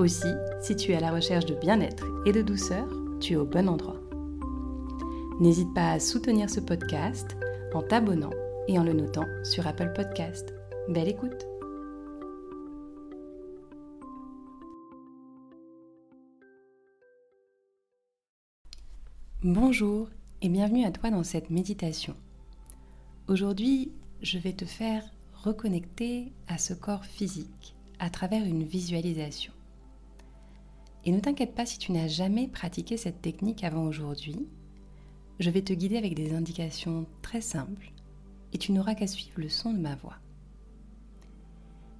Aussi, si tu es à la recherche de bien-être et de douceur, tu es au bon endroit. N'hésite pas à soutenir ce podcast en t'abonnant et en le notant sur Apple Podcast. Belle écoute Bonjour et bienvenue à toi dans cette méditation. Aujourd'hui, je vais te faire reconnecter à ce corps physique à travers une visualisation. Et ne t'inquiète pas si tu n'as jamais pratiqué cette technique avant aujourd'hui. Je vais te guider avec des indications très simples et tu n'auras qu'à suivre le son de ma voix.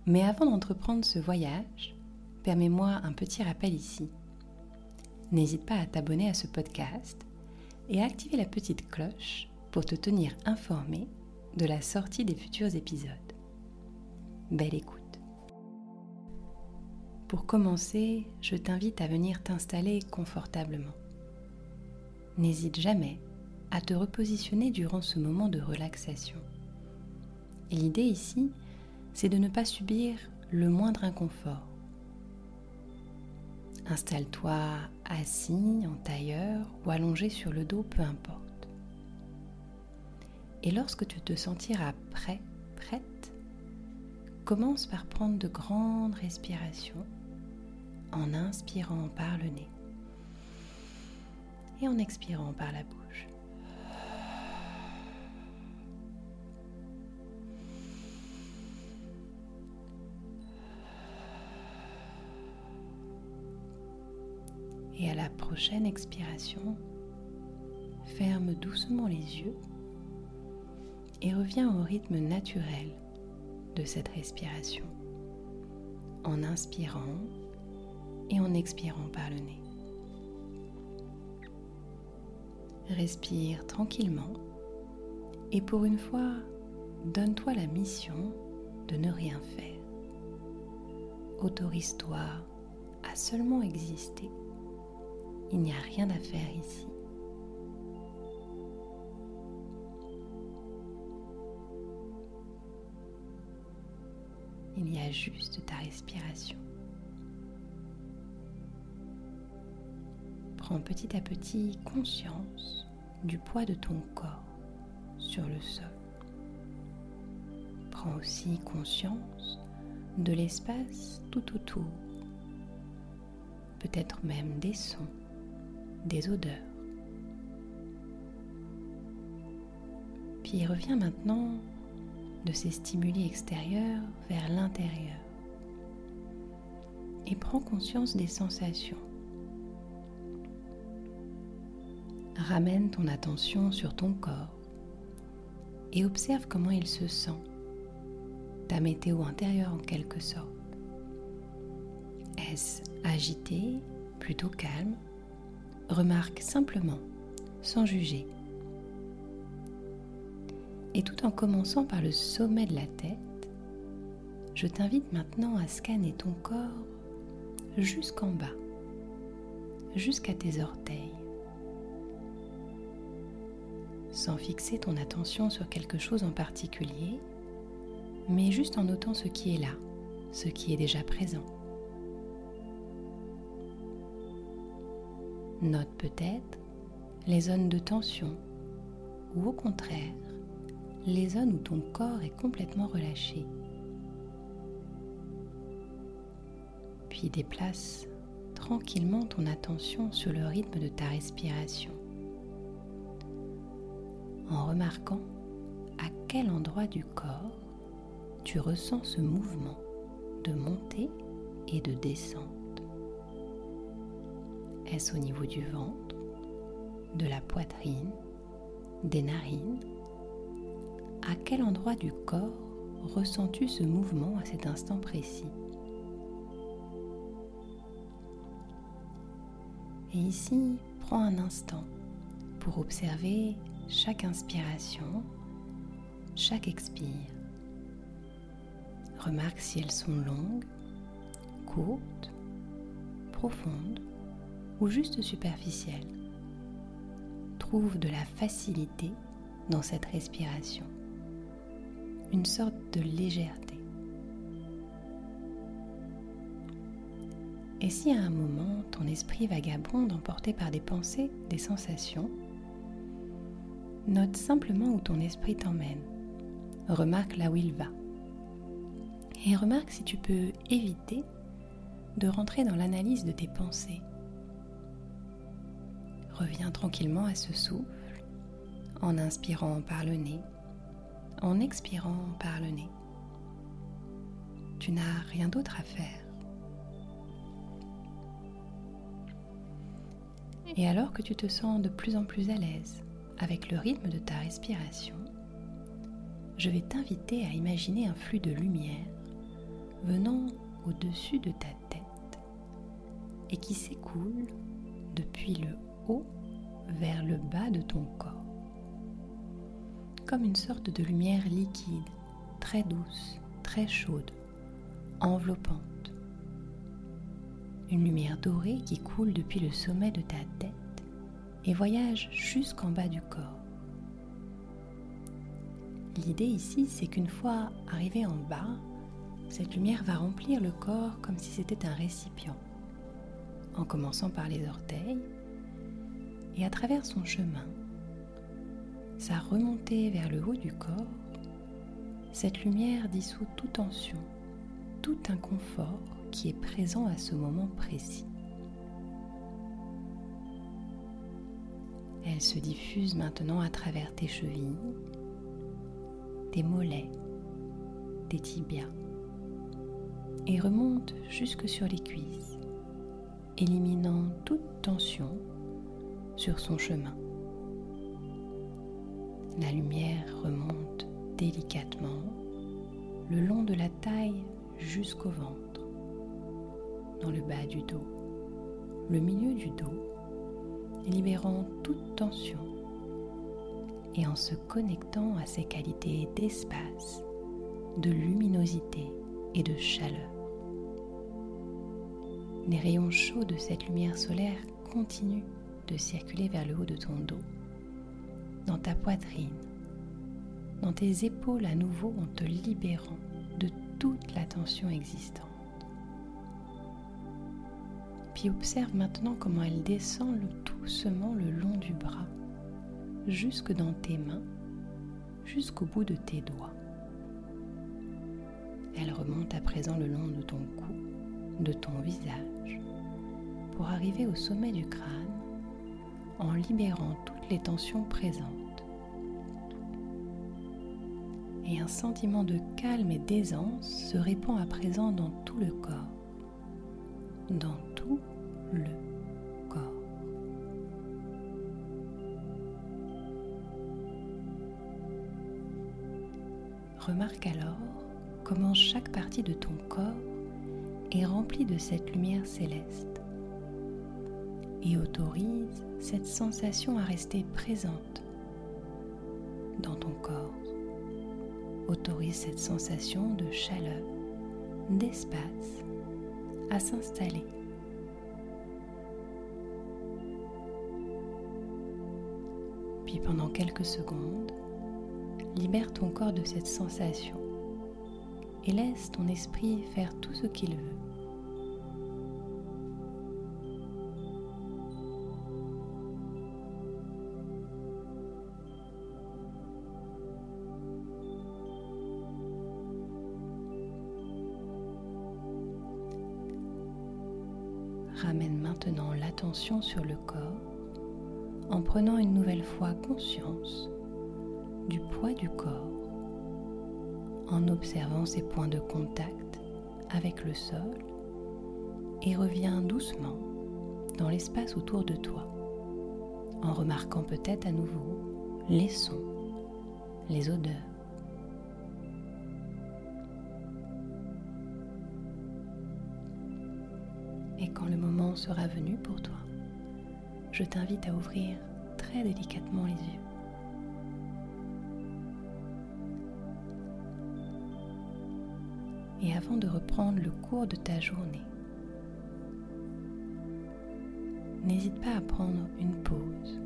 Mais avant d'entreprendre ce voyage, permets-moi un petit rappel ici. N'hésite pas à t'abonner à ce podcast et à activer la petite cloche pour te tenir informé de la sortie des futurs épisodes. Belle écoute. Pour commencer, je t'invite à venir t'installer confortablement. N'hésite jamais à te repositionner durant ce moment de relaxation. L'idée ici, c'est de ne pas subir le moindre inconfort. Installe-toi assis, en tailleur ou allongé sur le dos, peu importe. Et lorsque tu te sentiras prêt, prête, commence par prendre de grandes respirations en inspirant par le nez et en expirant par la bouche. Et à la prochaine expiration, ferme doucement les yeux et reviens au rythme naturel de cette respiration en inspirant et en expirant par le nez. Respire tranquillement et pour une fois, donne-toi la mission de ne rien faire. Autorise-toi à seulement exister. Il n'y a rien à faire ici. Il y a juste ta respiration. Prends petit à petit conscience du poids de ton corps sur le sol. Prends aussi conscience de l'espace tout autour, peut-être même des sons, des odeurs. Puis reviens maintenant de ces stimuli extérieurs vers l'intérieur et prends conscience des sensations ramène ton attention sur ton corps et observe comment il se sent, ta météo intérieure en quelque sorte. Est-ce agité, plutôt calme? Remarque simplement, sans juger. Et tout en commençant par le sommet de la tête, je t'invite maintenant à scanner ton corps jusqu'en bas, jusqu'à tes orteils sans fixer ton attention sur quelque chose en particulier, mais juste en notant ce qui est là, ce qui est déjà présent. Note peut-être les zones de tension ou au contraire les zones où ton corps est complètement relâché. Puis déplace tranquillement ton attention sur le rythme de ta respiration en remarquant à quel endroit du corps tu ressens ce mouvement de montée et de descente. Est-ce au niveau du ventre, de la poitrine, des narines? À quel endroit du corps ressens-tu ce mouvement à cet instant précis? Et ici, prends un instant pour observer chaque inspiration, chaque expire. Remarque si elles sont longues, courtes, profondes ou juste superficielles. Trouve de la facilité dans cette respiration, une sorte de légèreté. Et si à un moment ton esprit vagabonde emporté par des pensées, des sensations, note simplement où ton esprit t'emmène. Remarque là où il va. Et remarque si tu peux éviter de rentrer dans l'analyse de tes pensées. Reviens tranquillement à ce souffle en inspirant par le nez, en expirant par le nez. Tu n'as rien d'autre à faire. Et alors que tu te sens de plus en plus à l'aise avec le rythme de ta respiration, je vais t'inviter à imaginer un flux de lumière venant au-dessus de ta tête et qui s'écoule depuis le haut vers le bas de ton corps, comme une sorte de lumière liquide, très douce, très chaude, enveloppante. Une lumière dorée qui coule depuis le sommet de ta tête et voyage jusqu'en bas du corps. L'idée ici, c'est qu'une fois arrivé en bas, cette lumière va remplir le corps comme si c'était un récipient, en commençant par les orteils, et à travers son chemin, sa remontée vers le haut du corps, cette lumière dissout toute tension, tout inconfort qui est présent à ce moment précis. Elle se diffuse maintenant à travers tes chevilles, tes mollets, tes tibias et remonte jusque sur les cuisses, éliminant toute tension sur son chemin. La lumière remonte délicatement le long de la taille jusqu'au ventre dans le bas du dos, le milieu du dos, libérant toute tension et en se connectant à ses qualités d'espace, de luminosité et de chaleur. Les rayons chauds de cette lumière solaire continuent de circuler vers le haut de ton dos, dans ta poitrine, dans tes épaules à nouveau en te libérant de toute la tension existante. Observe maintenant comment elle descend doucement le long du bras, jusque dans tes mains, jusqu'au bout de tes doigts. Elle remonte à présent le long de ton cou, de ton visage, pour arriver au sommet du crâne en libérant toutes les tensions présentes. Et un sentiment de calme et d'aisance se répand à présent dans tout le corps, dans tout Remarque alors comment chaque partie de ton corps est remplie de cette lumière céleste et autorise cette sensation à rester présente dans ton corps. Autorise cette sensation de chaleur, d'espace à s'installer. Puis pendant quelques secondes, libère ton corps de cette sensation et laisse ton esprit faire tout ce qu'il veut. Ramène maintenant l'attention sur le corps en prenant une nouvelle fois conscience du poids du corps, en observant ses points de contact avec le sol et reviens doucement dans l'espace autour de toi, en remarquant peut-être à nouveau les sons, les odeurs. Et quand le moment sera venu pour toi, je t'invite à ouvrir très délicatement les yeux. Et avant de reprendre le cours de ta journée, n'hésite pas à prendre une pause,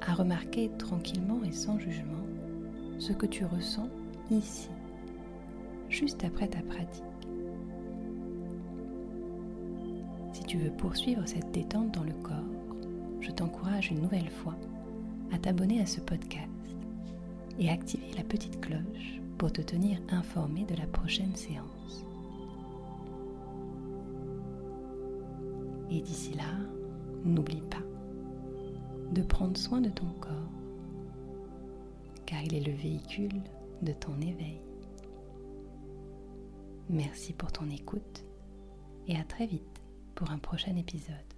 à remarquer tranquillement et sans jugement ce que tu ressens ici, juste après ta pratique. Si tu veux poursuivre cette détente dans le corps, je t'encourage une nouvelle fois à t'abonner à ce podcast et activer la petite cloche pour te tenir informé de la prochaine séance. Et d'ici là, n'oublie pas de prendre soin de ton corps, car il est le véhicule de ton éveil. Merci pour ton écoute et à très vite pour un prochain épisode.